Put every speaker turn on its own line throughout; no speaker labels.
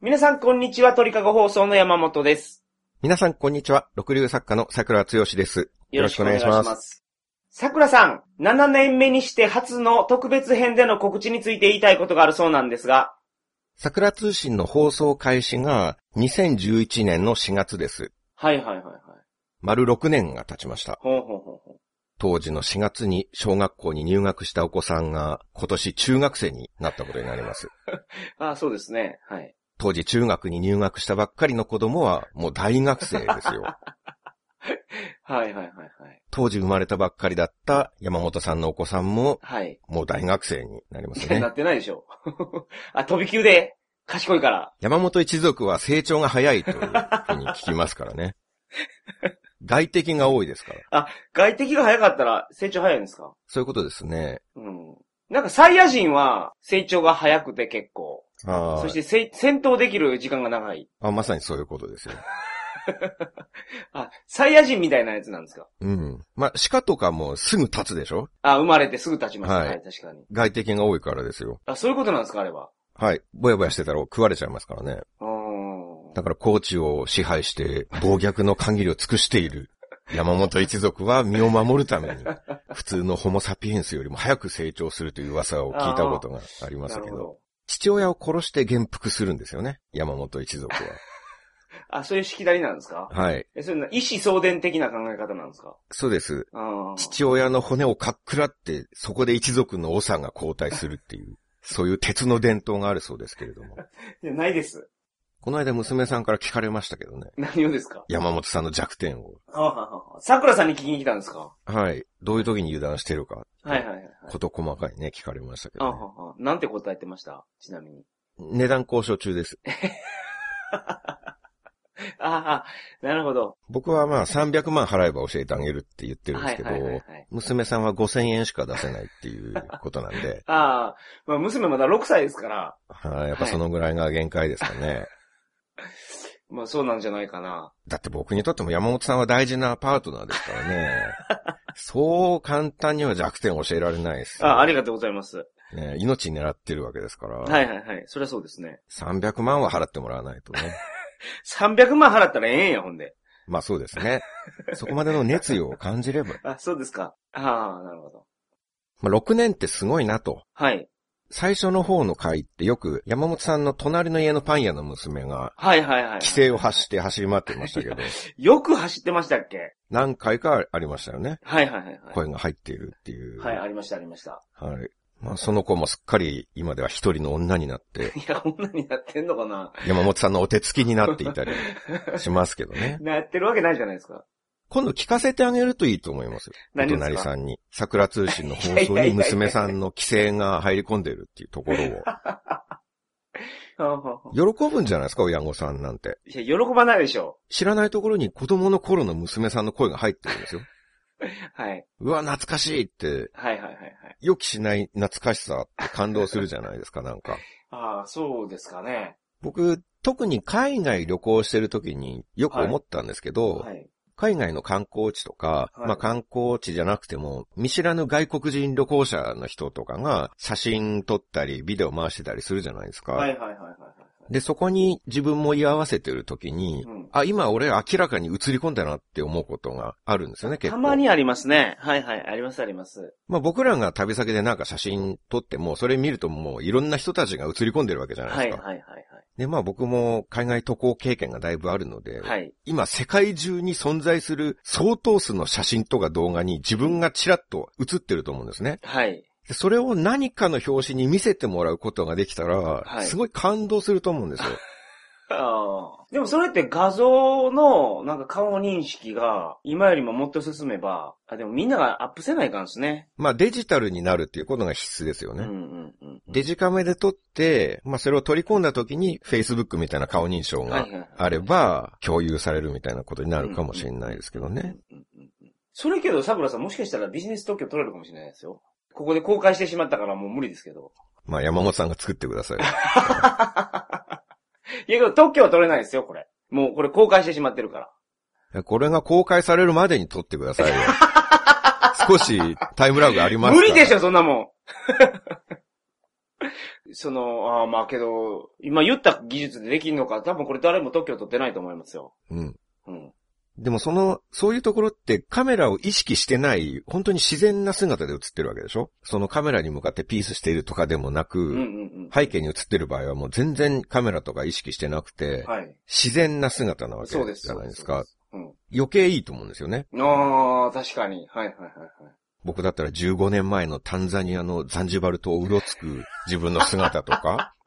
皆さん、こんにちは。鳥かご放送の山本です。
皆さん、こんにちは。六流作家の桜つよしです。
よろしくお願いします。桜さん、7年目にして初の特別編での告知について言いたいことがあるそうなんですが。
桜通信の放送開始が2011年の4月です。
はいはいはいはい。
丸6年が経ちました。
ほうほうほうほう。
当時の4月に小学校に入学したお子さんが今年中学生になったことになります。
あそうですね。はい。
当時中学に入学したばっかりの子供はもう大学生ですよ。
はいはいはいはい。
当時生まれたばっかりだった山本さんのお子さんも
はい。
もう大学生になります
な
ね。
ってないでしょ。あ、飛び級で？賢いから。
山本一族は成長が早いというふうに聞きますからね。外敵が多いですから。
外敵が早かったら成長早いんですか？
そういうことですね。
うん。なんかサイヤ人は成長が早くて結構。
あー
そしてせ戦闘できる時間が長い。
あ、まさにそういうことですよ。
あ、サイヤ人みたいなやつなんですか？
うん。まあ、鹿とかもすぐ立つでしょ？
あ、生まれてすぐ経ちます。は、
はいい
確かに。
外敵が多いからですよ。
あ、そういうことなんですかあれは？
はい。ぼやぼやしてたら食われちゃいますからね。だから高知を支配して暴虐の限りを尽くしている山本一族は身を守るために、普通のホモサピエンスよりも早く成長するという噂を聞いたことがありますけど。父親を殺して元服するんですよね。山本一族
あ、そういうしきたりなんですか？
は。はい。
え、そういうの、意思相伝的な考え方なんですか？
そうです。父親の骨をかっくらって、そこで一族の長が交代するっていう、そういう鉄の伝統があるそうですけれども。
いや、ないです。
この間娘さんから聞かれましたけどね。
何をですか？
山本さんの弱点を。
あははは桜さんに聞きに来たんですか？
はい。どういう時に油断してるか。
はいはいはいはい。
こと細かいね、聞かれましたけ
あは
ど、ね。
はなんて答えてました？ちなみに。
値段交渉中です。
ああ、なるほど。
僕はまあ300万払えば教えてあげるって言ってるんですけど、
はいはいはいはい
娘さんは5000円しか出せないっていうことなんで、
ああ、まあ娘まだ6歳ですから、
はい、やっぱそのぐらいが限界ですかね。
まあそうなんじゃないかな。
だって僕にとっても山本さんは大事なパートナーですからね。そう簡単には弱点を教えられないですよ。
あありがとうございます。
ね、命狙ってるわけですから。
はいはいはい。そりゃそうですね。
300万は払ってもらわないとね。
300万払ったらええんや、ほんで。
まあそうですね。そこまでの熱意を感じれば。
あ、そうですか。ああ、なるほど。
まあ6年ってすごいなと。
はい。
最初の方の回ってよく山本さんの隣の家のパン屋の娘が
はいはいはい。
規制を発して走り回ってましたけど、
よく走ってましたっけ？
何回かありましたよね。
はいはいはいはい。
声が入っているっていう。
はい、ありましたありました。
はい。まあその子もすっかり今では一人の女になって、
いや、こんなになってんのかな？
山本さんのお手つきになっていたりしますけどね。
なってるわけないじゃないですか。
今度聞かせてあげるといいと思いますよ。お
何ですか？
隣さんに。桜通信の放送に娘さんの規制が入り込んでるっていうところを。喜ぶんじゃないですか、親御さんなんて。
いや、喜ばないでしょ
知らないところに子供の頃の娘さんの声が入ってるんですよ。
はい。
うわ、懐かしいって、
はいはいはいはい。
予期しない懐かしさって感動するじゃないですか、なんか。
ああ、そうですかね。
僕、特に海外旅行してる時によく思ったんですけど、
はい。
海外の観光地とか、
はい
まあ観光地じゃなくても、見知らぬ外国人旅行者の人とかが写真撮ったり、ビデオ回してたりするじゃないですか。
はいはいはいはいはい。
で、そこに自分も居合わせてる時に、
うん
あ、今俺明らかに映り込んだなって思うことがあるんですよね、結構。
たまにありますね。はいはい、ありますあります。
まあ僕らが旅先でなんか写真撮っても、それ見るともういろんな人たちが映り込んでるわけじゃないですか。
はいはいはい
で、まあ僕も海外渡航経験がだいぶあるので、
はい。はい。
今世界中に存在する相当数の写真とか動画に自分がちらっと映ってると思うんですね。
はい。
でそれを何かの表紙に見せてもらうことができたら、
はい
すごい感動すると思うんですよ。
ああ。でもそれって画像のなんか顔認識が今よりももっと進めば、あ、でもみんながアップせないかんですね。
まあデジタルになるっていうことが必須ですよね。
うんうんうん。
デジカメで撮って、まあそれを取り込んだ時に Facebook みたいな顔認証があれば共有されるみたいなことになるかもしれないですけどね。
それけど、桜さんもしかしたらビジネス特許取れるかもしれないですよ。ここで公開してしまったからもう無理ですけど。
まあ山本さんが作ってください。
いやけど特許は取れないですよ、これ。もうこれ公開してしまってるから。
これが公開されるまでに撮ってくださいよ。少しタイムラグあります。
無理でしょ、そんなもん。その、ああ、まあけど、今言った技術でできんのか、多分これ誰も特許取ってないと思いますよ。
うん。
うん。
でもその、そういうところってカメラを意識してない、本当に自然な姿で映ってるわけでしょ？そのカメラに向かってピースしているとかでもなく、
うんうんうん。
背景に映ってる場合はもう全然カメラとか意識してなくて、
はい。
自然な姿なわけじゃ。ないですか。
うん。
余計いいと思うんですよね。
ああ、確かに。はいはいはいはい。
僕だったら15年前のタンザニアのザンジバル島をうろつく自分の姿とか、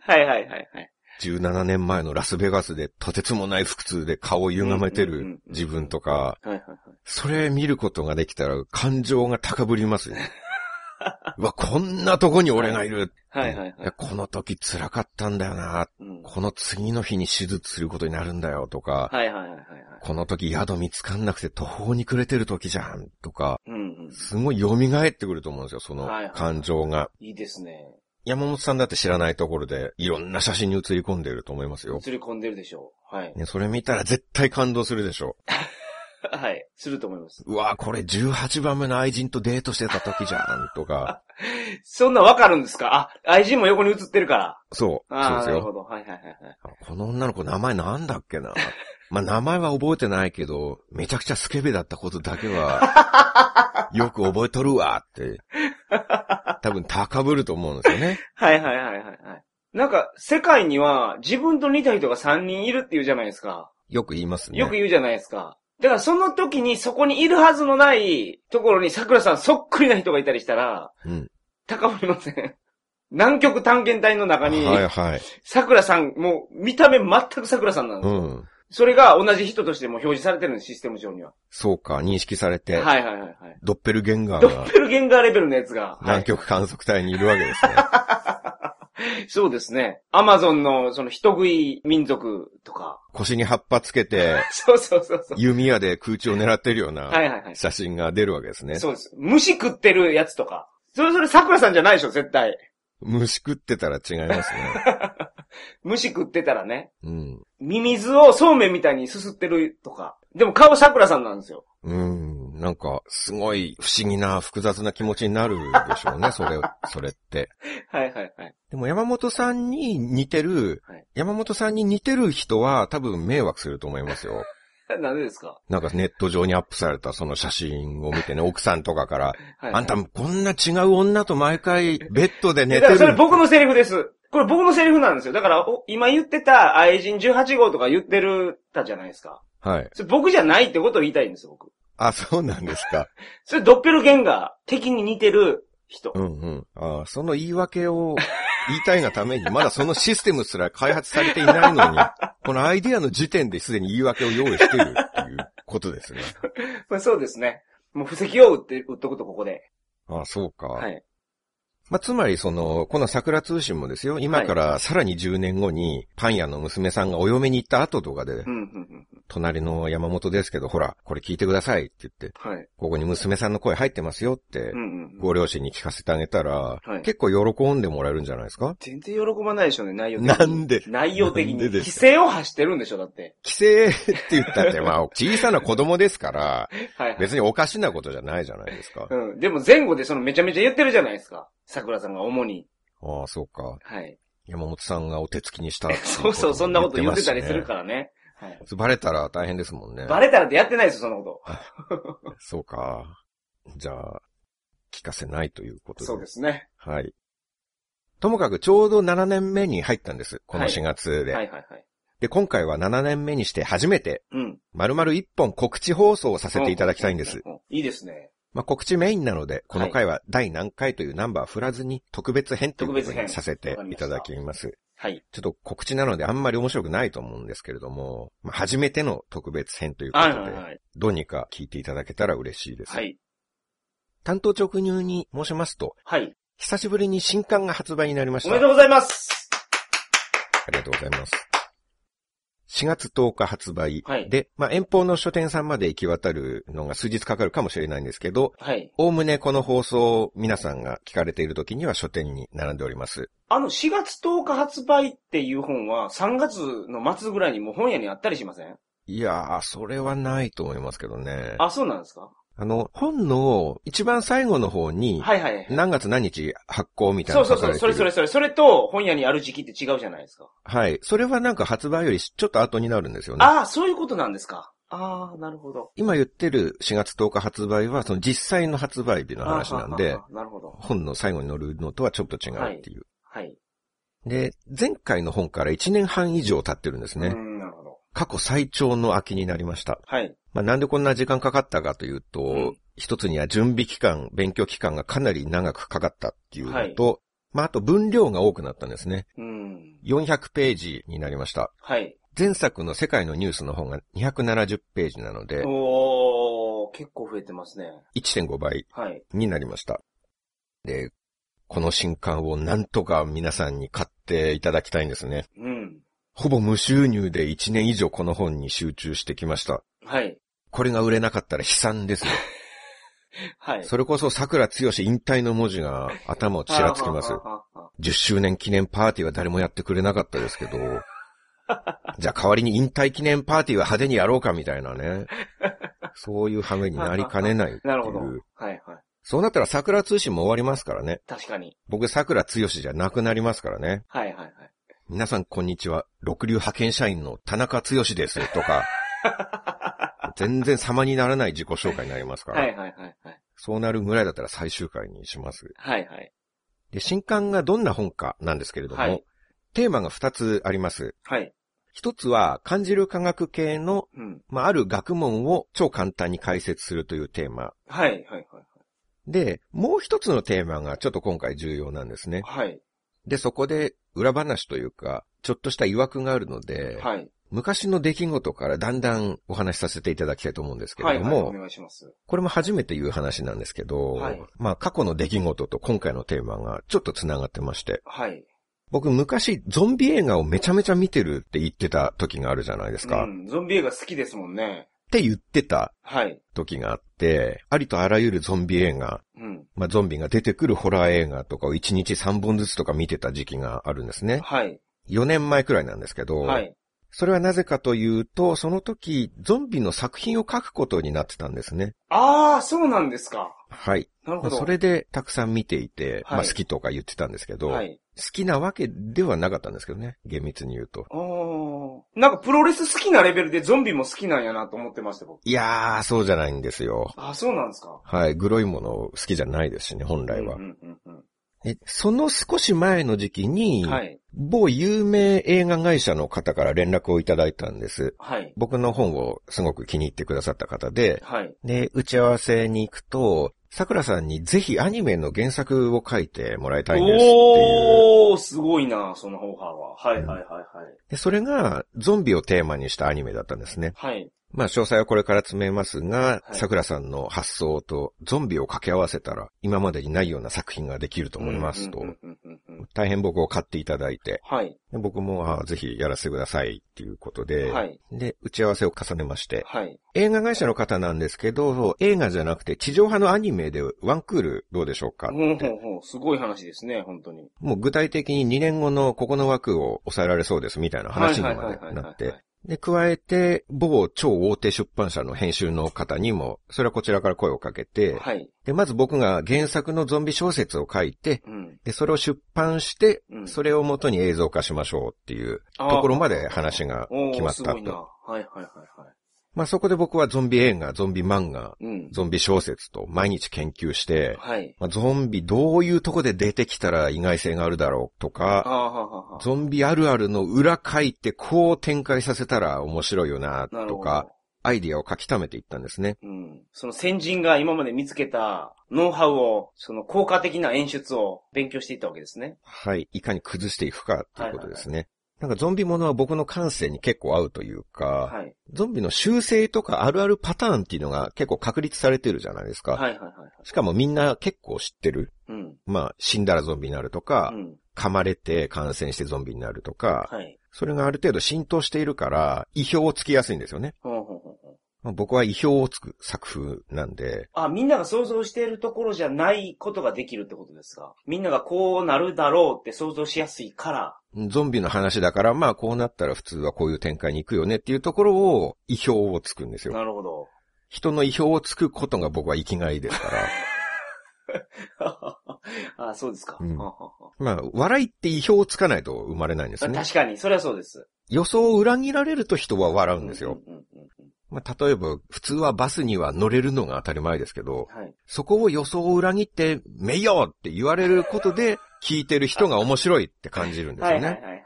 はいはいはいはい。
17年前のラスベガスでとてつもない腹痛で顔を歪めてる自分とか、
はいはいはい。
それ見ることができたら感情が高ぶりますよ。うわ、こんなとこに俺がいる。
はいはいはい
やこの時辛かったんだよな。
うん。
この次の日に手術することになるんだよとか、
はいはいはいはいはい。
この時宿見つかんなくて途方に暮れてる時じゃんとか、
うんうん。
すごい蘇ってくると思うんですよ、その
はいはい
感情が。
いいですね。
山本さんだって知らないところでいろんな写真に写り込んでると思いますよ。
映り込んでるでしょう。はい。
ね、それ見たら絶対感動するでしょ
はい。すると思います。
う。うわこれ18番目の愛人とデートしてた時じゃんとか、
そんなわかるんですか？あ、愛人も横に映ってるから。
そう、そうですよ。
なるほど。はいはいはいはい。
この女の子名前なんだっけな。まあ、名前は覚えてないけど、めちゃくちゃスケベだったことだけは、よく覚えとるわって、多分高ぶると思うんですよね。
はいはいはいはいはい。なんか、世界には自分と似た人が3人いるって言うじゃないですか。
よく言いますね。
よく言うじゃないですか。だからその時にそこにいるはずのないところに桜さんそっくりな人がいたりしたら、
うん。
高ぶりません？南極探検隊の中に、
はいはい。
桜さん、もう見た目全く桜さんなんですよ。
うん。
それが同じ人としても表示されてるんです、システム上には。
そうか、認識されて、
はいはいはいはい。
ドッペルゲンガーが
ドッペルゲンガーレベルのやつが。はい
南極観測隊にいるわけですね。
そうですね。アマゾンのその人食い民族とか。
腰に葉っぱつけて、
そうそうそうそう。
弓矢で空中を狙ってるような
はいはいはい。
写真が出るわけですね。
そうです。虫食ってるやつとか。それそれ桜さんじゃないでしょ、絶対。
虫食ってたら違いますね。
虫食ってたらね。
うん。
ミミズをそうめんみたいにすすってるとか。でも顔桜さんなんですよ。
うん。なんか、すごい不思議な複雑な気持ちになるでしょうね、それ、それって。
はいはいはい。
でも山本さんに似てる、
はい
山本さんに似てる人は多分迷惑すると思いますよ。
なんでですか？
なんかネット上にアップされたその写真を見てね、奥さんとかから、
はい、
あんたこんな違う女と毎回ベッドで寝てる。
それ僕のセリフです。これ僕のセリフなんですよ。だから、お今言ってた愛人18号とか言ってるたじゃないですか。
はい。
それ僕じゃないってことを言いたいんですよ、僕。
あ、そうなんですか。
それドッペルゲンガー、敵に似てる人。
うんうん。あその言い訳を言いたいがために、まだそのシステムすら開発されていないのに、このアイディアの時点ですでに言い訳を用意してるっていうことですね。
まあそうですね。もう布石を打って、打っとくとここで。
あそうか。
はい。
まあ、つまりその、この桜通信もですよ、今からさらに10年後に、パン屋の娘さんがお嫁に行った後とかで。隣の山本ですけど、ほら、これ聞いてくださいって言って、
はい。
ここに娘さんの声入ってますよって。ご両親に聞かせてあげたら、
はい
結構喜んでもらえるんじゃないですか？
全然喜ばないでしょうね、内容的に。
なんで？
内容的に。規制を発してるんでしょ、だって。
規制って言ったって、まあ、小さな子供ですから。別におかしなことじゃないじゃないですか。
うん。でも前後でそのめちゃめちゃ言ってるじゃないですか。桜さんが主に。
ああ、そうか。
はい。
山本さんがお手つきにしたってい
そうそう、そんなこと言ってたりする
ら。
からね。はい。
バレたら大変ですもんね。
バレたらってやってないですよ、そんなこ
そうか。じゃあ、聞かせないということ
と。
で。
そうですね。
はい。ともかくちょうど7年目に入ったんです。この4月で。
はいはいはい。
で、今回は7年目にして初めて、
うん。
丸々1本告知放送をさせていただきたいんです。
うん。いいですね。
まあ、告知メインなので、この回は第何回というナンバー振らずに特別編ということにさせていただきます。
はい。
ちょっと告知なのであんまり面白くないと思うんですけれども、まあ、初めての特別編ということで、
はいはいはい。
どうにか聞いていただけたら嬉しいです。
はい。
担当直入に申しますと、
はい。
久しぶりに新刊が発売になりました。
おめでとうございます。
ありがとうございます。4月10日発売。
はい
で、まあ、遠方の書店さんまで行き渡るのが数日かかるかもしれないんですけど、
はい。
おおむねこの放送を皆さんが聞かれている時には書店に並んでおります。
あの、4月10日発売っていう本は、3月の末ぐらいにもう本屋にあったりしません？
いやー、それはないと思いますけどね。
あ、そうなんですか？
あの、本の一番最後の方に、
はいはい。
何月何日発行みたい
そうそうそう。それそれそれ。それと本屋にある時期って違うじゃないですか。
はい。それはなんか発売よりちょっと後になるんですよね。
ああ、そういうことなんですか。ああ、なるほど。
今言ってる4月10日発売は、その実際の発売日の話なんで
なるほど。
本の最後に載るのとはちょっと違うっていう。
はい。
で、前回の本から1年半以上経ってるんですね。
うん。
過去最長の空きになりました。
はい。
まあ、なんでこんな時間かかったかというと、
ん
一つには準備期間、勉強期間がかなり長くかかったっていうのと、まあ、あと分量が多くなったんですね。
うん。
400ページになりました。
はい。
前作の世界のニュースの本が270ページなので、
おー、結構増えてますね。
1.5倍
はい。
になりました。で、この新刊をなんとか皆さんに買っていただきたいんですね。
うん。
ほぼ無収入で1年以上この本に集中してきました。
はい。
これが売れなかったら悲惨ですよ。
はい。
それこそ桜剛引退の文字が頭をちらつきます
は。あはあはあはあ
10周年記念パーティーは誰もやってくれなかったですけど、じゃあ代わりに引退記念パーティーは派手にやろうかみたいなね。そういう羽目になりかねないってい
なるほど。は
う。
いはい。
そうなったら桜通信も終わりますからね。
確かに。
僕桜剛じゃなくなりますからね。
はいはいはい。
皆さんこんにちは。六流派遣社員の田中剛ですとか、全然様にならない自己紹介になりますから。
はいはいはいはい。
そうなるぐらいだったら最終回にします。
はいはい。
で、新刊がどんな本かなんですけれども、
はい
テーマが2つあります。
はい。
一つは、感じる科学系の、
うん。
まあ、ある学問を超簡単に解説するというテーマ。
はいはいはい
で、もう一つのテーマがちょっと今回重要なんですね。
はい。はい。
で、そこで裏話というか、ちょっとした曰くがあるので、
はい。
昔の出来事からだんだんお話しさせていただきたいと思うんですけ
はい。
れども、
はい。お願いします。
これも初めて言う話なんですけど、
はい
まあ過去の出来事と今回のテーマがちょっと繋がってまして、
はい。
僕昔ゾンビ映画をめちゃめちゃ見てるって言ってた時があるじゃないですか。っ
うん。ゾンビ映画好きですもんね。
て言ってた
はい。
時があって、ありとあらゆるゾンビ映画、
うん。
まあゾンビが出てくるホラー映画とかを1日3本ずつとか見てた時期があるんですね。
はい。
4年前くらいなんですけど、
はい。
それはなぜかというと、その時ゾンビの作品を書くことになってたんですね。
ああ、そうなんですか。
はい。
なるほど。
まあそれでたくさん見ていて、
はい
まあ好きとか言ってたんですけど、
はい。
好きなわけではなかったんですけどね、厳密に言うと。
なんかプロレス好きなレベルでゾンビも好きなんやなと思ってました、僕。
いやー、そうじゃないんですよ。
あ、そうなんですか。
はい、グロいもの好きじゃないですしね、本来は。
うんうんうん
えその少し前の時期に、
うん。はい。
某有名映画会社の方から連絡をいただいたんです。
はい。
僕の本をすごく気に入ってくださった方で、
はい。
で、打ち合わせに行くと、桜さんにぜひアニメの原作を書いてもらいたいんですっていう。
おー、すごいな、そのオファーは。はいはいはいはい。
でそれがゾンビをテーマにしたアニメだったんですね。
はい。
まあ詳細はこれから詰めますが、
はい
桜さんの発想とゾンビを掛け合わせたら今までにないような作品ができると思いますと
うん、うんうんうんうん
大変僕を買っていただいて、
はい。
で僕もあぜひやらせてくださいっていうことで、
はい。
で、打ち合わせを重ねまして、
はい。
映画会社の方なんですけど、映画じゃなくて地上波のアニメでワンクールどうでしょうかっ
ほうほう
て。
ほう。すごい話ですね、本当に。
もう具体的に2年後のここの枠を抑えられそうですみたいな話にまでなって、で、加えて、某超大手出版社の編集の方にも、それはこちらから声をかけて、
はい。
で、まず僕が原作のゾンビ小説を書いて、
うん。
で、それを出版して、
うん
それを元に映像化しましょうっていうところまで話が決まった。と。
はいはいはいはい。
まあそこで僕はゾンビ映画、ゾンビ漫画、
うん。
ゾンビ小説と毎日研究して、
はい。
まあ、ゾンビどういうとこで出てきたら意外性があるだろうと
あ
か。ゾンビあるあるの裏書いてこう展開させたら面白いよな。とか、アイディアを書き溜めていったんですね。
うん。その先人が今まで見つけたノウハウを、その効果的な演出を勉強していったわけですね。
はい。いかに崩していくかっていうことですね。なんかゾンビものは僕の感性に結構合うというか、
はい。
ゾンビの習性とかあるあるパターンっていうのが結構確立されてるじゃないですか。
はいはいはいはい。
しかもみんな結構知ってる。
うん。
まあ、死んだらゾンビになるとか
う、ん。
噛まれて感染してゾンビになるとか、
はい。
それがある程度浸透しているから、意表をつきやすいんですよね。
ほう
僕は意表をつく作風なんで、
あ、みんなが想像しているところじゃないことができるってことですか？みんながこうなるだろうって想像しやすいから。
ゾンビの話だから、まあこうなったら普通はこういう展開に行くよねっていうところを意表をつくんですよ。
なるほど。
人の意表をつくことが僕は生きがいですから。
あそうですか。
うんまあ、笑いって意表をつかないと生まれないんですね。
確かに、それはそうです。
予想を裏切られると人は笑うんですよ。
うんうんうんうん
まあ、例えば、普通はバスには乗れるのが当たり前ですけど、
はい。
そこを予想を裏切って、めいよって言われることで、聞いてる人が面白いって感じるんですよね。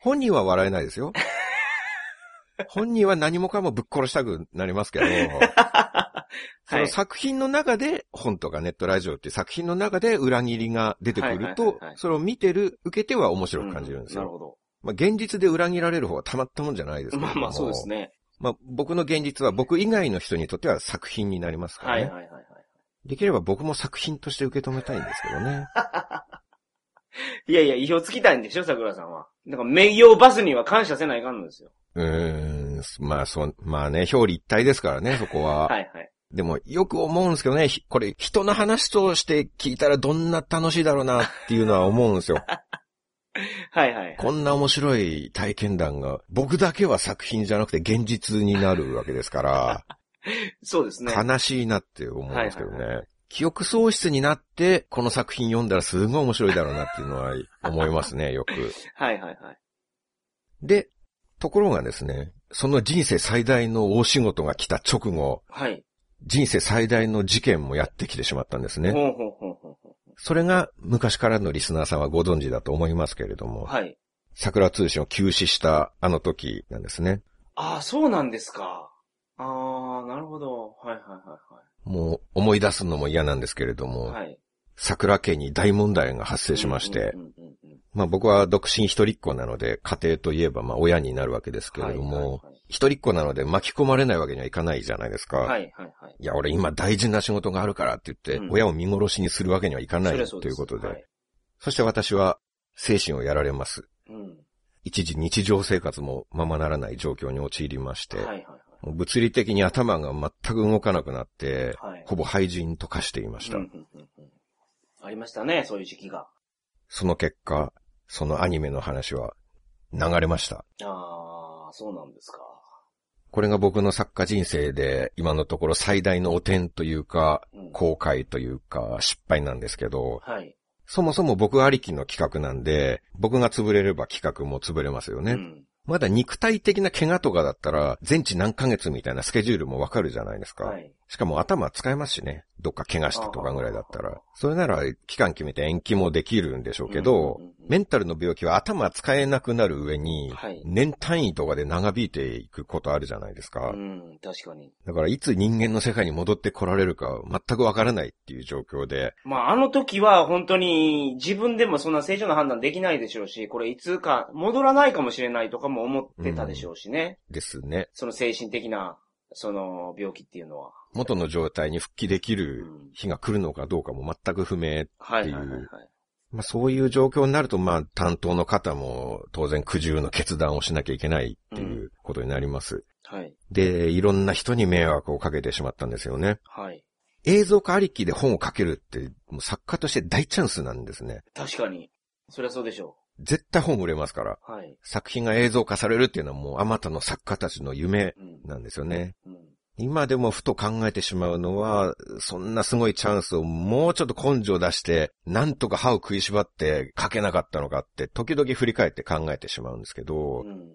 本人は笑えないですよ。本人は何もかもぶっ殺したくなりますけど、その作品の中で、本とかネットラジオっていう作品の中で裏切りが出てくるとそれを見てる、受けては面白く感じるんですよ。
なるほど。
まあ、現実で裏切られる方はたまったもんじゃないですけども
まあまあそうですね。
まあ、僕の現実は僕以外の人にとっては作品になりますからね。
はいはいはいはい。
できれば僕も作品として受け止めたいんですけどね。
いやいや、意表つきたいんでしょ、桜さんは。だから、名誉バスには感謝せないかんのですよ。
うーん、まあそう、まあね、表裏一体ですからね、そこは。
はいはい。
でも、よく思うんですけどね、ひこれ、人の話として聞いたらどんな楽しいだろうなっていうのは思うんですよ。
はいはい。
こんな面白い体験談が、僕だけは作品じゃなくて現実になるわけですから、
そうですね。
悲しいなって思うんですけど
はいはい
ね。記憶喪失になって、この作品読んだらすごい面白いだろうなっていうのは思いますね、よく。
はいはいはい。
で、ところがですね、その人生最大の大仕事が来た直後、
はい。
人生最大の事件もやってきてしまったんですね。
ほうほうほ
それが昔からのリスナーさんはご存知だと思いますけれど
う。
も、
はい。
桜通信を休止したあの時なんですね。
ああ、そうなんですか。ああ、なるほど。はいはいは
もう思い出すのも嫌なんですけれども、
いはい。はい。
桜家に大問題が発生しまして、まあ僕は独身一人っ子なので、家庭といえばまあ親になるわけですけれども、一人っ子なので巻き込まれないわけにはいかないじゃないですか。
はいはいはい。
いや、俺今大事な仕事があるからって言って、
うん
親を見殺しにするわけにはいかないということで、
はい
そして私は精神をやられます。
うん。
一時日常生活もままならない状況に陥りまして、物理的に頭が全く動かなくなって、
はい
ほぼ廃人と化していました。
ありましたね、そういう時期が。
その結果、そのアニメの話は流れました。
ああ、そうなんですか。
これが僕の作家人生で今のところ最大の汚点というか、
うん
後悔というか失敗なんですけど、
はい。
そもそも僕ありきの企画なんで、僕が潰れれば企画も潰れますよね。
うん。
まだ肉体的な怪我とかだったら、全治何ヶ月みたいなスケジュールもわかるじゃないですか。
はい。
しかも頭使えますしね。どっか怪我したとかぐらいだったら。それなら期間決めて延期もできるんでしょうけど
うんうんうん、
メンタルの病気は頭使えなくなる上に
はい、
年単位とかで長引いていくことあるじゃないですか。
うん、確かに。
だからいつ人間の世界に戻ってこられるか全くわからないっていう状況で、
まあ、あの時は本当に自分でもそんな正常な判断できないでしょうし、これいつか戻らないかもしれないとかも思ってたでしょうしね。
ですね。
その精神的な、その病気っていうのは。
元の状態に復帰できる日が来るのかどうかも全く不明。
はいはいはい、はい。
まあそういう状況になると、まあ担当の方も当然苦渋の決断をしなきゃいけないっていうことになります。
はい。
で、いろんな人に迷惑をかけてしまったんですよね。
はい。
映像化ありきで本を書けるって、もう作家として大チャンスなんですね。
確かに。そりゃそうでしょ
絶対本売れますから。
う。はい。
作品が映像化されるっていうのはもうあまたの作家たちの夢
うん。
なんですよね。
うん。
今でもふと考えてしまうのは、そんなすごいチャンスをもうちょっと根性出して、なんとか歯を食いしばって書けなかったのかって、時々振り返って考えてしまうんですけど、
うん。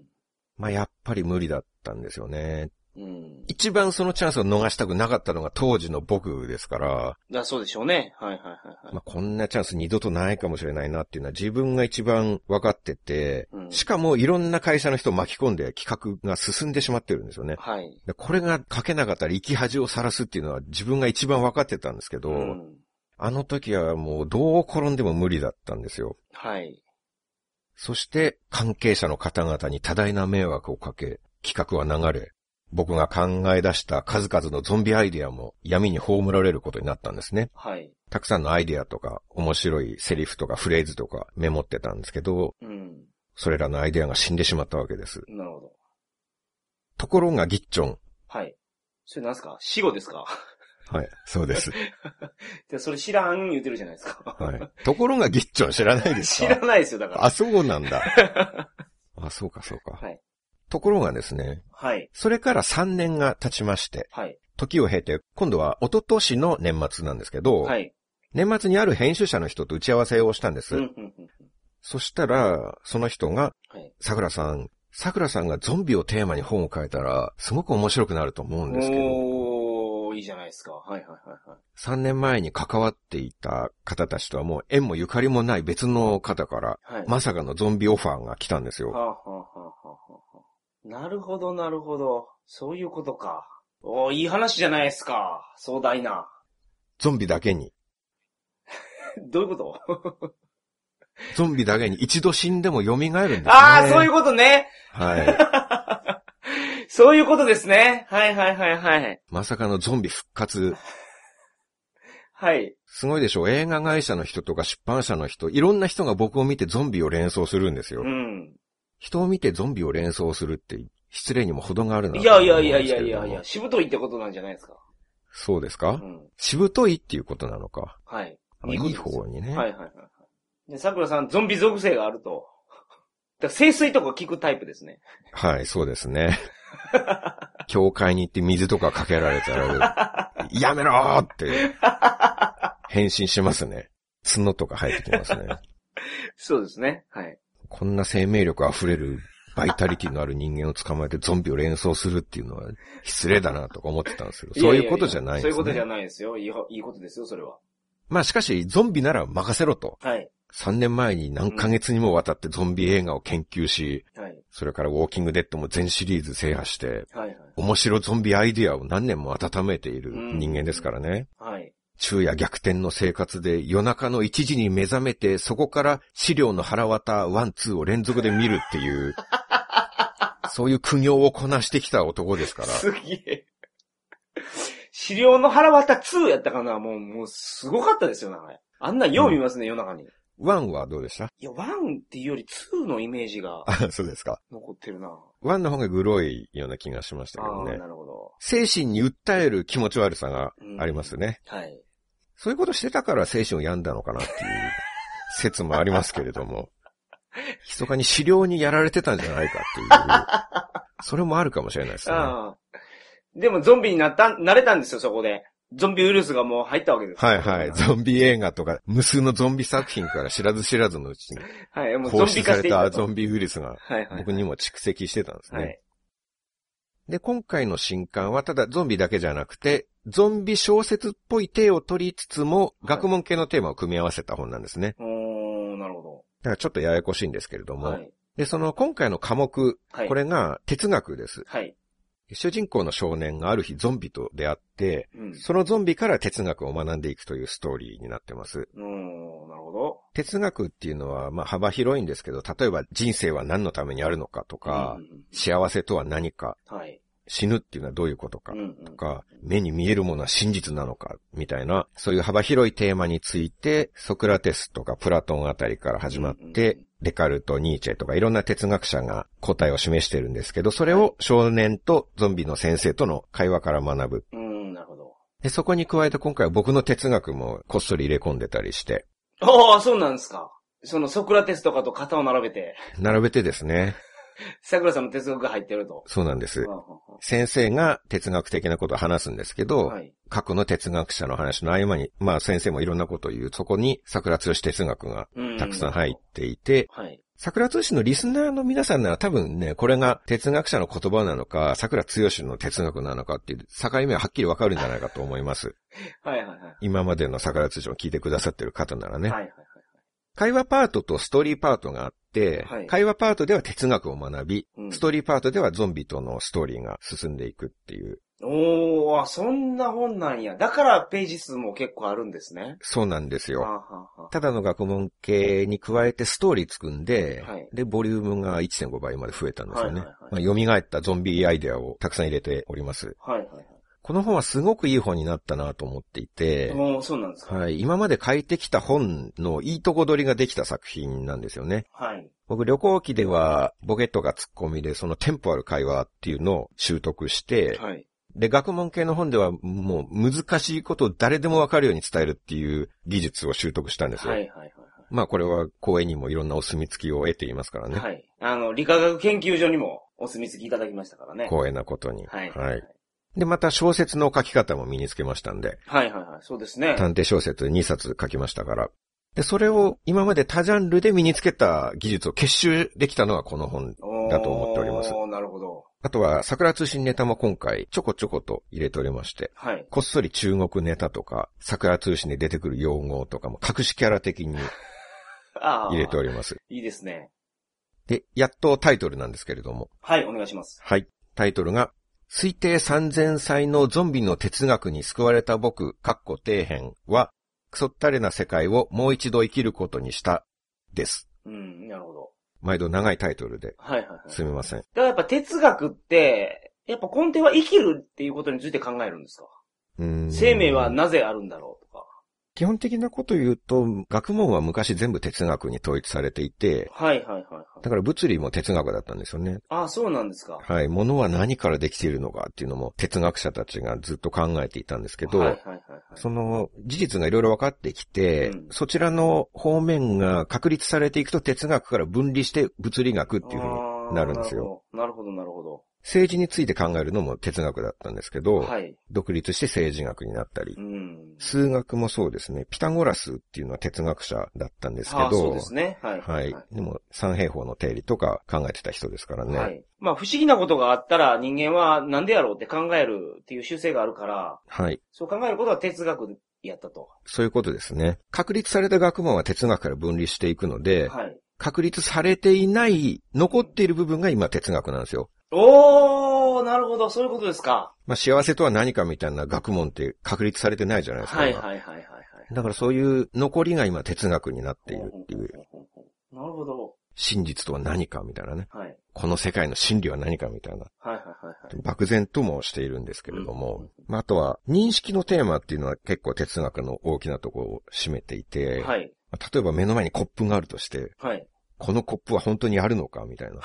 まあやっぱり無理だったんですよね。
うん。
一番そのチャンスを逃したくなかったのが当時の僕ですから、
だそうでしょうね。はいはいはいはい。
まあ、こんなチャンス二度とないかもしれないなっていうのは自分が一番分かってて、
うん
しかもいろんな会社の人を巻き込んで企画が進んでしまってるんですよね。
はい。
でこれが書けなかったら生き恥をさらすっていうのは自分が一番分かってたんですけど、
うん。
あの時はもうどう転んでも無理だったんですよ。
はい。
そして関係者の方々に多大な迷惑をかけ、企画は流れ、僕が考え出した数々のゾンビアイデアも闇に葬られることになったんですね。
はい。
たくさんのアイデアとか、面白いセリフとかフレーズとかメモってたんですけど、
うん。
それらのアイデアが死んでしまったわけです。
なるほど。
ところがギッチョン。
はい。それなんすか？死後ですか？
はい、そうです。
で、それ知らん言うてるじゃないですか。
はい。ところがギッチョン知らないです
知
か
らないですよ、だから。
あ、そうなんだ。あ、そうかそうか。
はい。
ところがですね、
はい。
それから3年が経ちまして、
はい。
時を経て、今度は一昨年の年末なんですけど、
はい。
年末にある編集者の人と打ち合わせをしたんです。
うん、うん、うん。
そしたら、その人が、
はい。
桜さん、桜さんがゾンビをテーマに本を書いたら、すごく面白くなると思うんですけど、
おー、いいじゃないですか。はい、はい、はい、はい。
3年前に関わっていた方たちとはもう縁もゆかりもない別の方から、
はい。
まさかのゾンビオファーが来たんですよ。
はあ、はあ、はあ、はあ、はあ。なるほど、なるほど。そういうことか。おー、いい話じゃないですか。壮大な。
ゾンビだけに。
どういうこと？
ゾンビだけに一度死んでも蘇るんですね。
ああ、そういうことね。
はい。
そういうことですね。はいはいはいはい。
まさかのゾンビ復活。
はい。
すごいでしょ映画会社の人とか出版社の人、いろんな人が僕を見てゾンビを連想するんですよ。
うん。
人を見てゾンビを連想するって失礼にも程があるない
やいやい。やいやいやいや、しぶといってことなんじゃないですか？
そうですか、
うん。
しぶといっていうことなのか？
はい。
いい方にね。
はいはいはい桜さん、ゾンビ属性があると。だから清水とか聞くタイプですね。
はい、そうですね。教会に行って水とかかけられたら、やめろーって、変身しますね。角とか生えてきますね。
そうですね。はい。
こんな生命力溢れる、バイタリティのある人間を捕まえてゾンビを連想するっていうのは失礼だなとか思ってたんですけど、そういうことじゃないんですね。
そういうことじゃないですよ。いいほいいことですよ、それは。
まあしかし、ゾンビなら任せろと。
はい。
3年前に何ヶ月にもわたってゾンビ映画を研究し、
はい。
それからウォーキングデッドも全シリーズ制覇して、
はいはい。
面白ゾンビアイディアを何年も温めている人間ですからね。
はい。
昼夜逆転の生活で夜中の1時に目覚めて、そこから死霊のはらわたワン、ツーを連続で見るっていう、そういう苦行をこなしてきた男ですから。
すげえ。死霊のはらわた2やったかな？もう、もう、すごかったですよ、な。あんなんよう見ますね、夜中に。
ワンはどうでした？
いや、1っていうより2のイメージが
あ、そうですか。
残ってるな。
ワンの方がグロいような気がしましたけ
ああ、
どね。
なるほど。
精神に訴える気持ち悪さがありますね。
はい。
そういうことしてたから精神を病んだのかなっていう説もありますけれども。密かに資料にやられてたんじゃないかっていう。それもあるかもしれないですね。
でもゾンビになった、なれたんですよ、そこで。ゾンビウイルスがもう入ったわけです。
はいはい。ゾンビ映画とか、無数のゾンビ作品から知らず知らずのうちに、
はい、もうゾ
放
ンビ化
出された。ゾンビウイルスが
はいはい。
僕にも蓄積してたんですね。
はい。
で、今回の新刊はただゾンビだけじゃなくて、ゾンビ小説っぽい手を取りつつも、
い
学問系のテーマを組み合わせた本なんですね。
おー、なるほ
だからちょっとややこしいんですけれど
ど。
も、
はい。
で、その今回の科目、
はい。
これが哲学です。
はい。
主人公の少年がある日ゾンビと出会って、
うん。
そのゾンビから哲学を学んでいくというストーリーになってます。
うーん、なるほど。
哲学っていうのは、まあ幅広いんですけど、例えば人生は何のためにあるのかとか、
うん
幸せとは何か、
はい。
死ぬっていうのはどういうことかとか、目に見えるものは真実なのか、みたいな、そういう幅広いテーマについて、ソクラテスとかプラトンあたりから始まって、デカルト、ニーチェとかいろんな哲学者が答えを示してるんですけど、それを少年とゾンビの先生との会話から学ぶ。
うーん、なるほど。
で、そこに加えて今回は僕の哲学もこっそり入れ込んでたりして、
ああ、そうなんですか。そのソクラテスとかと肩を並べて、
並べてですね、
桜さんの哲学が入ってると。
そうなんです先生が哲学的なことを話すんですけ
あ
ど、
はい。
過去の哲学者の話の合間に、まあ先生もいろんなことを言う、そこに桜通し哲学が
うん
たくさん入っていて、
はい。
桜通しのリスナーの皆さんなら多分ね、これが哲学者の言葉なのか、桜剛の哲学なのかっていう境目ははっきりわかるんじゃないかと思います。
はいはいはい。
今までの桜通しを聞いてくださってる方ならね。
はいはいはい。
会話パートとストーリーパートがあって、
はい
会話パートでは哲学を学び、
うん
ストーリーパートではゾンビとのストーリーが進んでいくっていう。
おー、あ、そんな本なんや。だからページ数も結構あるんですね。
そうなんですよ。
はあはあはあ
ただの学問系に加えてストーリー作んで、
はい
で、ボリュームが1.5倍まで増えたんですよね。
はいはい
まあ、蘇ったゾンビアイデアをたくさん入れております。
はいはいはい。
この本はすごくいい本になったなと思っていて、
そうなんですか。
はい、今まで書いてきた本のいいとこ取りができた作品なんですよね。
はい。
僕旅行記ではボケとかツッコミでそのテンポある会話っていうのを習得して、
はい。
で、学問系の本ではもう難しいことを誰でもわかるように伝えるっていう技術を習得したんですよ。
はいはいはい
まあこれは公園にもいろんなお墨付きを得ていますからね。
はい。あの、理化学研究所にもお墨付きいただきましたからね。
光栄なことに。
はい。
はい。で、また小説の書き方も身につけましたんで、
はいはいはい。そうですね。
探偵小説2冊書きましたから。で、それを今まで多ジャンルで身につけた技術を結集できたのがこの本だと思っております
なるほど。
あとは、桜通信ネタも今回ちょこちょこと入れておりまして、
はい。
こっそり中国ネタとか、桜通信で出てくる用語とかも隠しキャラ的に。入れております。
いいですね。
で、やっとタイトルなんですけれども。
はい、お願いします。
はい。タイトルが、推定3000歳のゾンビの哲学に救われた僕、かっこ底辺は、クソったれな世界をもう一度生きることにした、です。
うん、なるほど。
毎度長いタイトルで、
はいはいはい。
すみません。
だからやっぱ哲学って、やっぱ根底は生きるっていうことについて考えるんですか？
うーん
生命はなぜあるんだろう？
基本的なこと言うと、学問は昔全部哲学に統一されていて、
はいはいはいはい。
だから物理も哲学だったんですよね。
ああ、そうなんですか。
はい。物は何からできているのかっていうのも哲学者たちがずっと考えていたんですけど、
はいはいはいはい。
その事実がいろいろ分かってきて、
うん
そちらの方面が確立されていくと哲学から分離して物理学っていう風になるんですよ。
なるほどなるほど。
政治について考えるのも哲学だったんですけど、
はい。
独立して政治学になったり
う、ん。
数学もそうですね。ピタゴラスっていうのは哲学者だったんですけ
ああ、そう
ど
で、すね。はい。
はい。でも三平方の定理とか考えてた人ですからね。
はい。まあ、不思議なことがあったら人間はなんでやろうって考えるっていう習性があるから、
はい。
そう考えることは哲学やったと。
そういうことですね。確立された学問は哲学から分離していくので、
はい。
確立されていない、残っている部分が今哲学なんですよ。
おー、なるほど、そういうことですか。
まあ、幸せとは何かみたいな学問って確立されてないじゃないですか。
はい
今
はいはいはいはい。
だからそういう残りが今哲学になっているっていう、
なるほど。
真実とは何かみたいなね。
はい。
この世界の真理は何かみたいな。
はいはいはいはい。
漠然ともしているんですけれど
うん
も、まあ、あとは認識のテーマっていうのは結構哲学の大きなところを占めていて、
はい。
まあ例えば目の前にコップがあるとして、
はい。
このコップは本当にあるのかみたいな。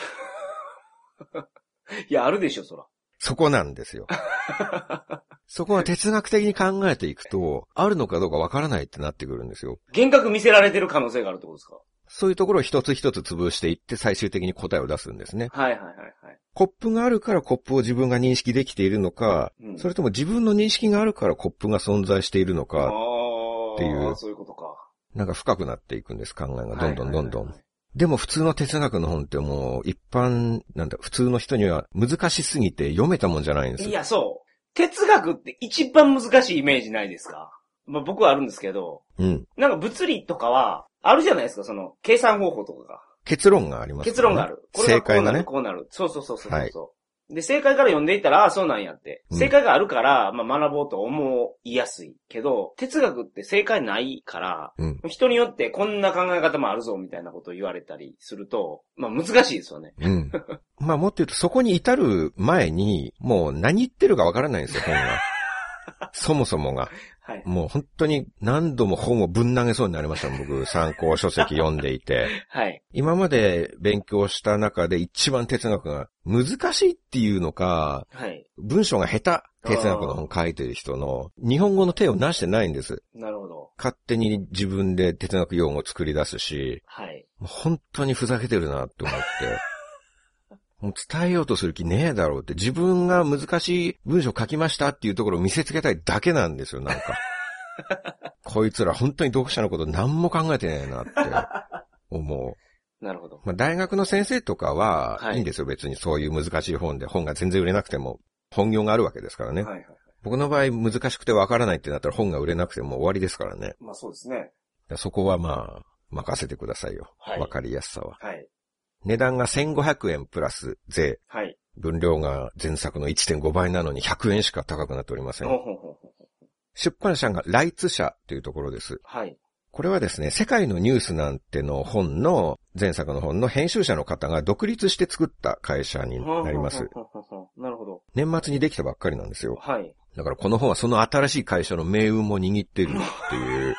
いや、あるでしょ、そら。
そこなんですよ。そこは哲学的に考えていくと、あるのかどうかわからないってなってくるんですよ。
幻覚見せられてる可能性があるってことですか？
そういうところを一つ一つ潰していって最終的に答えを出すんですね。
はいはいはいはい。
コップがあるからコップを自分が認識できているのか、
うん
それとも自分の認識があるからコップが存在しているの
あ
か、
ー
っていう
そういうことか。
なんか深くなっていくんです、考えが。どんどんどんどん
はいはいはいはい。
でも普通の哲学の本ってもう一般、なんだ、普通の人には難しすぎて読めたもんじゃないんです
いや、そう。哲学って一番難しいイメージないですか？まあ僕はあるんですけど、
うん。
なんか物理とかは、あるじゃないですか、その、計算方法とかが。
結論があります、
結論がある。これがこうなる、
正解がね。
こうなる。そうそうそうそうそう。
はい
で、正解から読んでいったら、ああ、そうなんやって。
うん
正解があるから、まあ学ぼうと思いやすい。けど、哲学って正解ないから、
うん。
人によってこんな考え方もあるぞ、みたいなことを言われたりすると、まあ難しいですよね。
うん。まあもっと言うとそこに至る前に、もう何言ってるかわからないんですよ、本が。そもそもが。
はい。
もう本当に何度も本をぶん投げそうになりました、僕。参考書籍読んでいて。
はい。
今まで勉強した中で一番哲学が難しいっていうのか、
はい。
文章が下手、哲学の本書いてる人の、日本語の手をなしてないんです。
なるほど。
勝手に自分で哲学用語を作り出すし、
はい。
本当にふざけてるなって思って。もう伝えようとする気ねえだろうって、自分が難しい文章書きましたっていうところを見せつけたいだけなんですよ、なんか。こいつら本当に読者のこと何も考えてねえなって思う。
なるほど。
まあ、大学の先生とかは、
はい
いいんですよ、別にそういう難しい本で、本が全然売れなくても、本業があるわけですからね。
はいはい。
僕の場合難しくてわからないってなったら本が売れなくても終わりですからね。
まあそうですね。
そこはまあ、任せてくださいよ。わ、
はい
かりやすさは。
はい。
値段が1500円プラス税。
はい。
分量が前作の1.5倍なのに100円しか高くなっておりません。
ほうほうほうほう
出版社がライツ社というところです。
はい。
これはですね、世界のニュースなんての本の、前作の本の編集者の方が独立して作った会社になります。
なるほど。
年末にできたばっかりなんですよ。
はい。
だからこの本はその新しい会社の命運も握ってるっていう、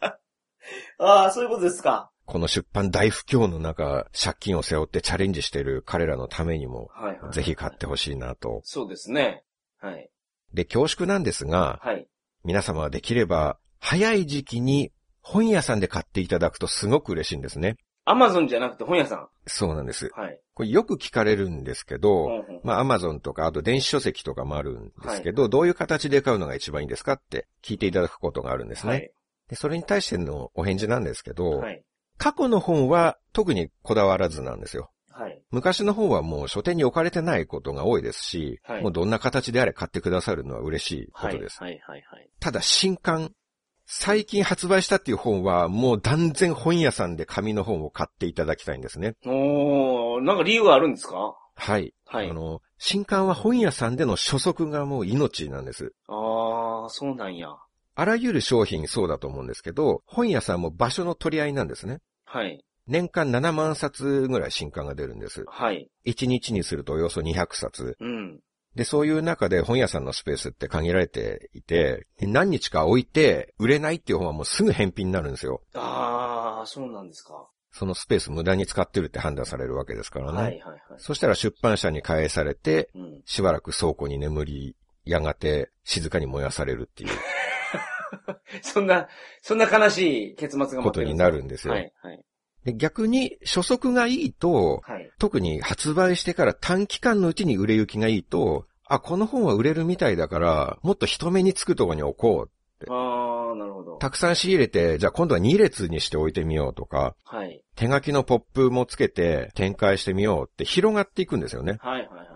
ああ、そういうことですか。
この出版大不況の中、借金を背負ってチャレンジしている彼らのためにも、
はいはい。
ぜひ買ってほしいなと。
そうですね。はい。
で、恐縮なんですが、
はい。
皆様はできれば、早い時期に本屋さんで買っていただくとすごく嬉しいんですね。
アマゾンじゃなくて本屋さん？
そうなんです。
はい。
これよく聞かれるんですけど、まあ、アマゾンとか、あと電子書籍とかもあるんですけど、どういう形で買うのが一番いいんですかって聞いていただくことがあるんですね。
はい。
でそれに対してのお返事なんですけど、
はい。
過去の本は特にこだわらずなんですよ。
はい。
昔の本はもう書店に置かれてないことが多いですし、
はい
もうどんな形であれ買ってくださるのは嬉しいこ
はい。
とです。
はい。はい。はい。
ただ新刊、最近発売したっていう本はもう断然本屋さんで紙の本を買っていただきたいんですね。
おー、なんか理由があるんですか？
はい。
はい
あ。の、新刊は本屋さんでの初速がもう命なんです。
あー、そうなんや。
あらゆる商品そうだと思うんですけど、本屋さんも場所の取り合いなんですね。
はい。
年間7万冊ぐらい新刊が出るんです。
はい。
1日にするとおよそ200冊。
うん。
で、そういう中で本屋さんのスペースって限られていて、で何日か置いて売れないっていう本はもうすぐ返品になるんですよ。
あー、そうなんですか。
そのスペース無駄に使ってるって判断されるわけですからね。
はい。はい。はい。
そしたら出版社に返されて、
うん。
しばらく倉庫に眠り、やがて静かに燃やされるっていう
そんな、そんな悲しい結末が待
ことにな
る
るんですよ。
はい。はい。
で逆に初速がいいと、
はい。
特に発売してから短期間のうちに売れ行きがいいと、あ、この本は売れるみたいだから、もっと人目につくところに置こう。
あー、なるほど。
たくさん仕入れて、じゃあ今度は2列にして置いてみようとか、
はい。
手書きのポップもつけて展開してみようって広がっていくんですよね。
はい。はい。はい。はい。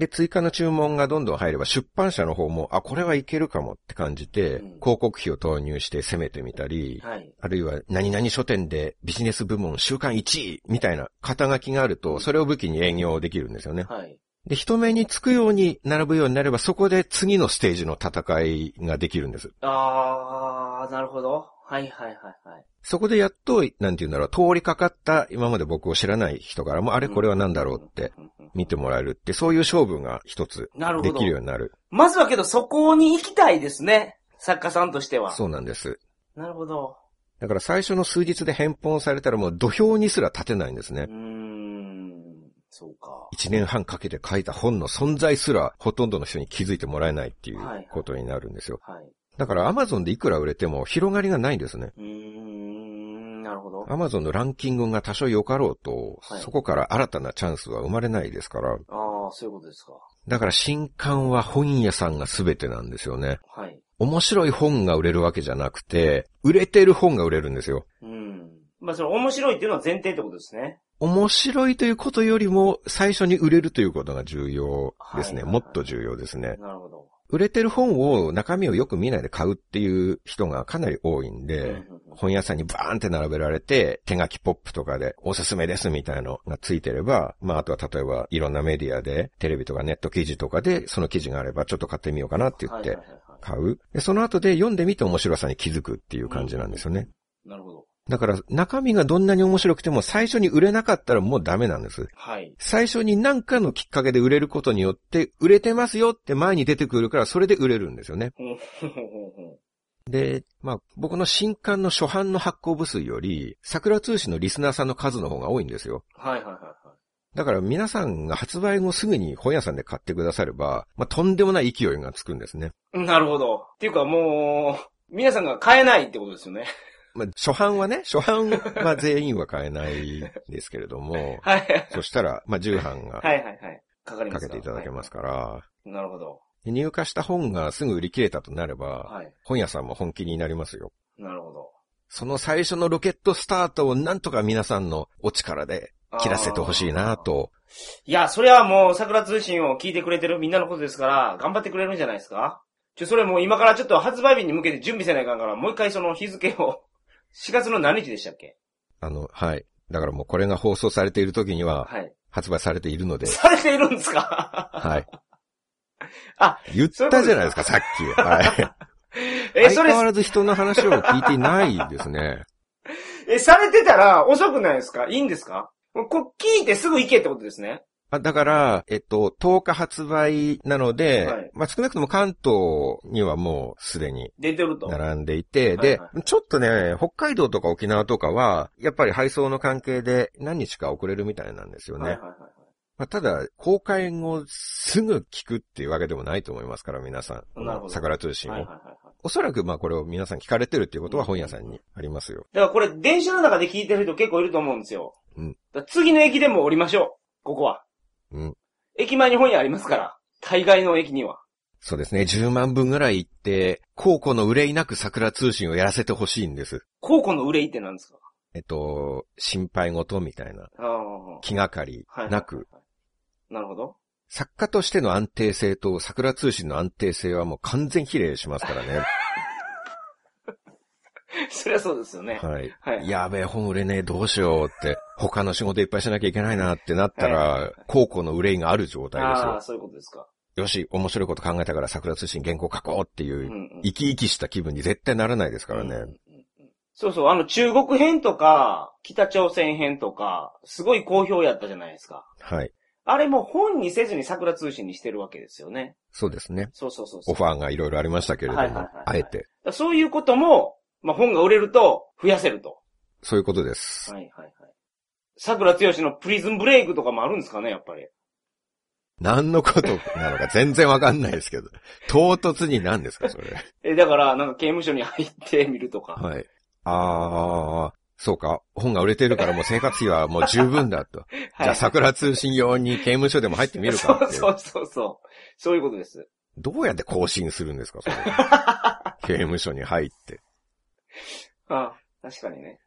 で、追加の注文がどんどん入れば出版社の方も、あ、これはいけるかもって感じて、
うん
広告費を投入して攻めてみたり、
はい。
あるいは何々書店でビジネス部門週間1位みたいな肩書きがあると、それを武器に営業できるんですよね。
はい。
で、人目につくように並ぶようになれば、そこで次のステージの戦いができるんです。
あー、なるほど。はい。はい。はい。はい。
そこでやっと、なんて言うんだろう、通りかかった今まで僕を知らない人からも、あれこれは何だろうって見てもらえるって、そういう勝負が一つ
なるほど。
できるようになる。
まずはけどそこに行きたいですね。作家さんとしては。
そうなんです。
なるほど。
だから最初の数日で返本されたらもう土俵にすら立てないんですね
うー。ん。そうか。
一年半かけて書いた本の存在すらほとんどの人に気づいてもらえないっていう
はい
ことになるんですよ。
はい。
だから Amazon でいくら売れても広がりがないんですね。
うーん。なるほど。
Amazon のランキングが多少良かろうと、
はい
そこから新たなチャンスは生まれないですから。
ああ、そういうことですか。
だから新刊は本屋さんが全てなんですよね。
はい。
面白い本が売れるわけじゃなくて、売れてる本が売れるんですよ。
うん。まあ、その面白いっていうのは前提ってことですね。
面白いということよりも、最初に売れるということが重要ですね。
はい
もっと重要ですね。
なるほど。
売れてる本を中身をよく見ないで買うっていう人がかなり多いんで、
うんうんうん
本屋さんにバーンって並べられて、手書きポップとかでおすすめですみたいなのがついてれば、まああとは例えばいろんなメディアで、テレビとかネット記事とかで、その記事があればちょっと買ってみようかなって言って買う。で、その後で読んでみて面白さに気づくっていう感じなんですよね。
い。なるほど。
だから中身がどんなに面白くても最初に売れなかったらもうダメなんです。
はい。
最初に何かのきっかけで売れることによって、売れてますよって前に出てくるから、それで売れるんですよね。で、まあ、僕の新刊の初版の発行部数より、桜通信のリスナーさんの数の方が多いんですよ。
はいはいはいは
だから皆さんが発売後すぐに本屋さんで買ってくだされば、まあ、とんでもない勢いがつくんですね。
い。なるほど。っていうかもう、皆さんが買えないってことですよね。
まあ、初版はね、初版は全員は買えないですけれども、
はい。
そしたら、まあ、重版が
はいはいはい。かかります
かけていただけます
か。
から、
はいなるほど。
で入荷した本がすぐ売り切れたとなれば、
はい。
本屋さんも本気になりますよ。
なるほど。
その最初のロケットスタートをなんとか皆さんのお力で切らせてほしいなと。
いや、それはもう桜通信を聞いてくれてるみんなのことですから、頑張ってくれるんじゃないですか？ちょ、それもう今からちょっと発売日に向けて準備せないかんから、もう一回その日付を、4月の何日でしたっけ？
あの、はい。だからもうこれが放送されている時には
はい。
発売されているので、
されているんですか？
はい。
あ、
言ったじゃないですか、さっき。はい。
え、それ
相変わ、らず人の話を聞いていないですね。
え、されてたら遅くないですか？いいんですか？もうこ聞いてすぐ行けってことですね。
あだから、えっと、10日発売なので、
はい
まあ少なくとも関東にはもうすでに
出てると。
並んでいて、
はい
で
は、
ちょっとね、北海道とか沖縄とかは、やっぱり配送の関係で何日か遅れるみたいなんですよね。
はいはいはいはい。
まあ、ただ、公開後すぐ聞くっていうわけでもないと思いますから、皆さん。
なるほど
桜通信を。
はいはいはいはい。
おそらくまあこれを皆さん聞かれてるっていうことは本屋さんにありますよ。
だからこれ、電車の中で聞いてる人結構いると思うんですよ。
うん
次の駅でも降りましょう。ここは。
うん。
駅前に本屋ありますから。大概の駅には。
そうですね。10万分ぐらい行って、高庫の憂いなく桜通信をやらせてほしいんです。
高校の憂いって何ですか？
えっと、心配事みたいな。気がかり
はい。
なく、。
なるほど。
作家としての安定性と桜通信の安定性はもう完全比例しますからね。
そりゃそうですよね。
はい。
はい。
やべえ、本売れねえ、どうしようって、他の仕事いっぱいしなきゃいけないなってなったら、高校の憂いがある状態ですよ
ああ、。そういうことですか。
よし、面白いこと考えたから桜通信原稿書こうっていうう、
んうん。
生き生きした気分に絶対ならないですからね。
うんうんうんそうそう、あの中国編とか、北朝鮮編とか、すごい好評やったじゃないですか。
はい。
あれも本にせずに桜通信にしてるわけですよね。
そうですね。
そうそうそうそう。
オファーがいろいろありましたけれども
はいはいはいはい、
あえて、
そういうことも、まあ、本が売れると増やせると。
そういうことです。
はいはいはい。桜剛のプリズンブレイクとかもあるんですかね、やっぱり。
何のことなのか 全然わかんないですけど、唐突に何ですか、それ。
え、だから、なんか刑務所に入ってみるとか。
はい。あー、そうか。本が売れてるからもう生活費はもう十分だと。
はい
じゃあ桜通信用に刑務所でも入ってみるかって
そうそうそう。そういうことです。
どうやって更新するんですか、それ。刑務所に入って。
ああ確かにね。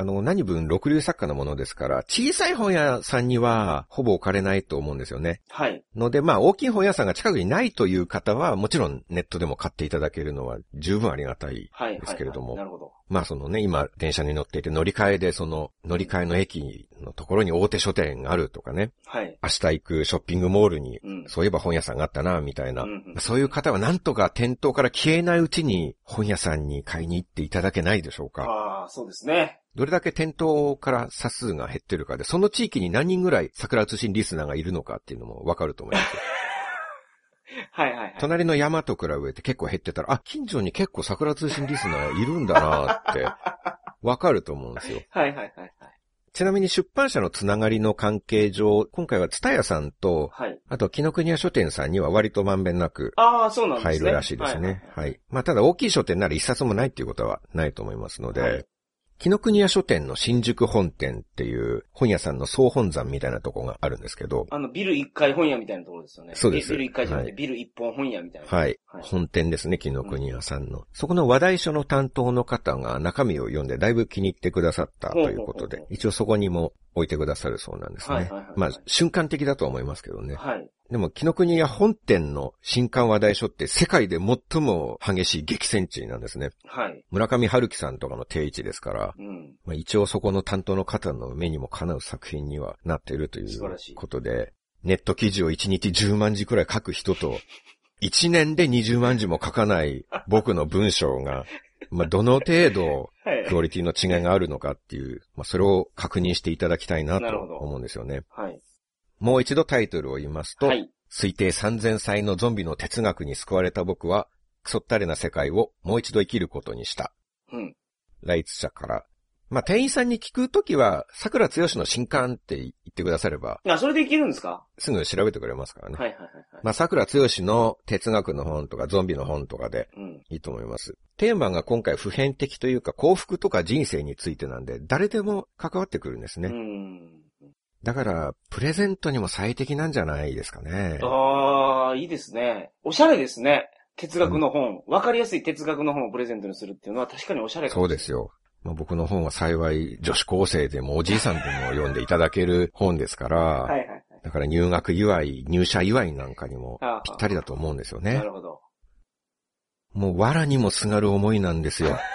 あの、何分六流作家のものですから、小さい本屋さんにはほぼ置かれないと思うんですよね。
はい。
ので、まあ、大きい本屋さんが近くにないという方は、もちろんネットでも買っていただけるのは十分ありがたい。
はい。
ですけれども
はいはいなるほど。
まあ、そのね、今、電車に乗っていて乗り換えで、その、乗り換えの駅のところに大手書店があるとかね、
はい。
明日行くショッピングモールに、
うん。
そういえば本屋さんがあったな、みたいな。
うんうん
そういう方はなんとか店頭から消えないうちに本屋さんに買いに行っていただけないでしょうか。
ああ、そうですね。
どれだけ店頭から差数が減ってるかで、その地域に何人ぐらい桜通信リスナーがいるのかっていうのもわかると思いますよ。
はいはいはい。
隣の山と比べて結構減ってたら、あ、近所に結構桜通信リスナーいるんだなって、わかると思うんですよ。
はいはいはいはい。
ちなみに出版社のつながりの関係上、今回はツタヤさんと、
はい。
あと、紀ノ国屋書店さんには割とまんべんなく
ああ、そうなんですね。
入るらしいですね。
は
はいい。まあ、ただ大きい書店なら一冊もないっていうことはないと思いますので、
はい
紀ノ国屋書店の新宿本店っていう本屋さんの総本山みたいなとこがあるんですけど、
あの、ビル1階本屋みたいなところですよね。
そうです
ビル1階じゃなくて、
はい
ビル1本本屋みたいな。
はい。
はい
本店ですね、紀ノ国屋さんの。そこの話題書の担当の方が中身を読んでだいぶ気に入ってくださったということで一応そこにも置いてくださるそうなんですね。
はいはいはいはい
まあ、瞬間的だとは思いますけどね。
はい。
でも、紀ノ国屋本店の新刊話題書って世界で最も激しい激戦地なんですね。
はい。
村上春樹さんとかの定位置ですから、
うん。
まあ、一応そこの担当の方の目にもかなう作品にはなっているということで、ネット記事を1日10万字くらい書く人と、1年で20万字も書かない僕の文章が、まあ、どの程度
はい。
クオリティの違いがあるのかっていう、まあ、それを確認していただきたいなと思うんですよね。
はい。
もう一度タイトルを言いますと、
はい。
推定3000歳のゾンビの哲学に救われた僕は、クソったれな世界をもう一度生きることにした。
うん。
ライツ社から。まあ、店員さんに聞くときは、桜剛の新刊って言ってくだされば、
あ、それでいけるんですか？
すぐ調べてくれますからね。
はいはいはいはい。
まあ、桜剛の哲学の本とかゾンビの本とかで
うん。
いいと思います。テーマが今回普遍的というか幸福とか人生についてなんで、誰でも関わってくるんです
う
ね。
ん。
だから、プレゼントにも最適なんじゃないですかね。
ああ、いいですね。おしゃれですね。哲学の本。わ、かりやすい哲学の本をプレゼントにするっていうのは確かにおしゃれかも
そうですよ。まあ、僕の本は幸い女子高生でもおじいさんでも読んでいただける本ですから、
はいはいはい。
だから入学祝い、入社祝いなんかにもぴったりだと思うんですよね。
なるほど。
もう藁にもすがる思いなんですよ。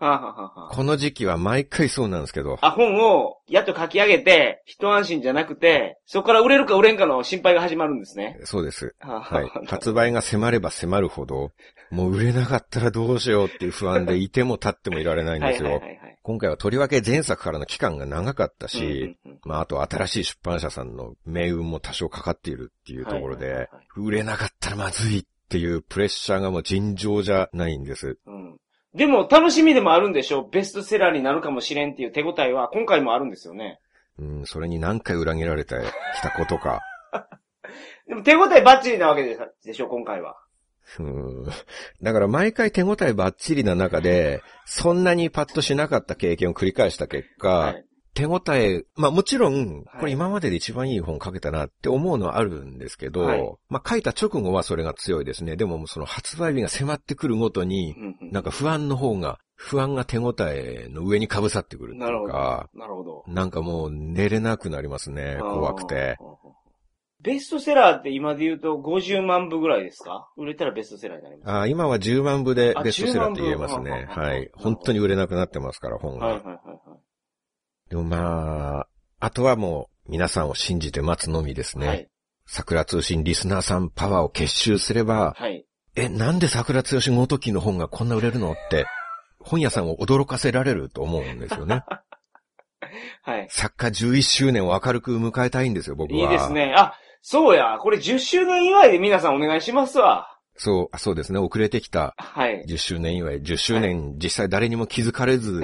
この時期は毎回そうなんですけど、
あ、本をやっと書き上げて、一安心じゃなくて、そこから売れるか売れんかの心配が始まるんですね。
そうです。
は
い
はあ。
発売が迫れば迫るほど、もう売れなかったらどうしようっていう不安でいても立ってもいられないんですよ
はいはいは。いはい。
今回はとりわけ前作からの期間が長かったし、
うんうんうん
まああと新しい出版社さんの命運も多少かかっているっていうところで
はいはいはいはい、
売れなかったらまずいっていうプレッシャーがもう尋常じゃないんです。
うん。でも楽しみでもあるんでしょう。ベストセラーになるかもしれんっていう手応えは今回もあるんですよね。
うん、それに何回裏切られてきたことか。
でも手応えバッチリなわけででしょ、今回は。
うんだから毎回手応えバッチリな中で、そんなにパッとしなかった経験を繰り返した結果、
はい。
手応え、まあもちろん、
はい
これ今までで一番いい本書けたなって思うのはあるんですけど、
はい
まあ書いた直後はそれが強いですね。でもその発売日が迫ってくるごとに、なんか不安の方が、不安が手応えの上に被さってくるってい
なるほど
うか、。
なるほど。
なんかもう寝れなくなりますね。怖くて。
ベストセラーって今で言うと50万部ぐらいですか？売れたらベストセラーになります。
あー今は10万部で
あ
ベストセラーって言えます
10万
ね。
部
はい。
うん
本当に売れなくなってますから、本が。
はいはいはいはい。
でもまあ、あとはもう皆さんを信じて待つのみですね。
はい。
桜通信リスナーさんパワーを結集すれば、
はい。
え、なんで桜通信ごときの本がこんな売れるのって、本屋さんを驚かせられると思うんですよね。
はい。
作家11周年を明るく迎えたいんですよ、僕は。
いいです。ね。あ、そうや。これ10周年祝いで皆さんお願いしますわ。
そう、あそうですね。遅れてきた
はい。
10周年祝い。10周年、実際誰にも気づかれず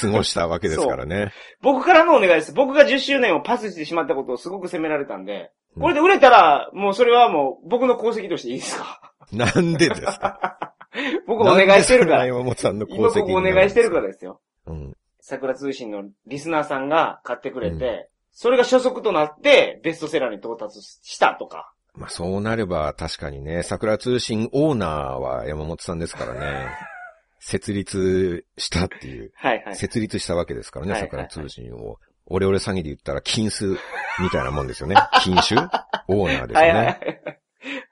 過ごしたわけですからね。
僕からのお願いです。僕が10周年をパスしてしまったことをすごく責められたんで、
うん
これで売れたら、もうそれはもう僕の功績としていいですか？
なんでですか？
僕お願いしてるから。
山本さんの功
今
績
僕お願いしてるからですよ。
うん。
桜通信のリスナーさんが買ってくれて、それが初速となってベストセラーに到達したとか。
まあそうなれば確かにね、桜通信オーナーは山本さんですからね。設立したっていう、
はいはい。
設立したわけですからね、桜通信を。オレオレ詐欺で言ったら金数みたいなもんですよね。金種オーナーですよね。
はいはいはい。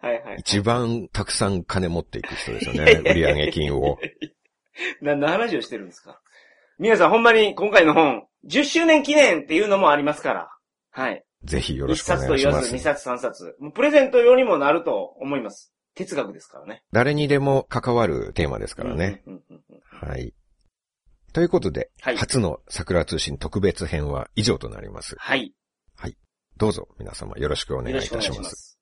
はいはい。
一番たくさん金持っていく人ですよね。売上金を。
何の話をしてるんですか？皆さんほんまに今回の本、10周年記念っていうのもありますから。はい。
ぜひよろ
1
しくお
冊と
願いします
言わず2。冊3冊。もうプレゼント用にもなると思います。哲学ですからね。
誰にでも関わるテーマですからね。はい。ということで、
はい
初の桜通信特別編は以上となります。
はい。
どうぞ皆様よろしくお願いいたします
よろしくお願いしま。す。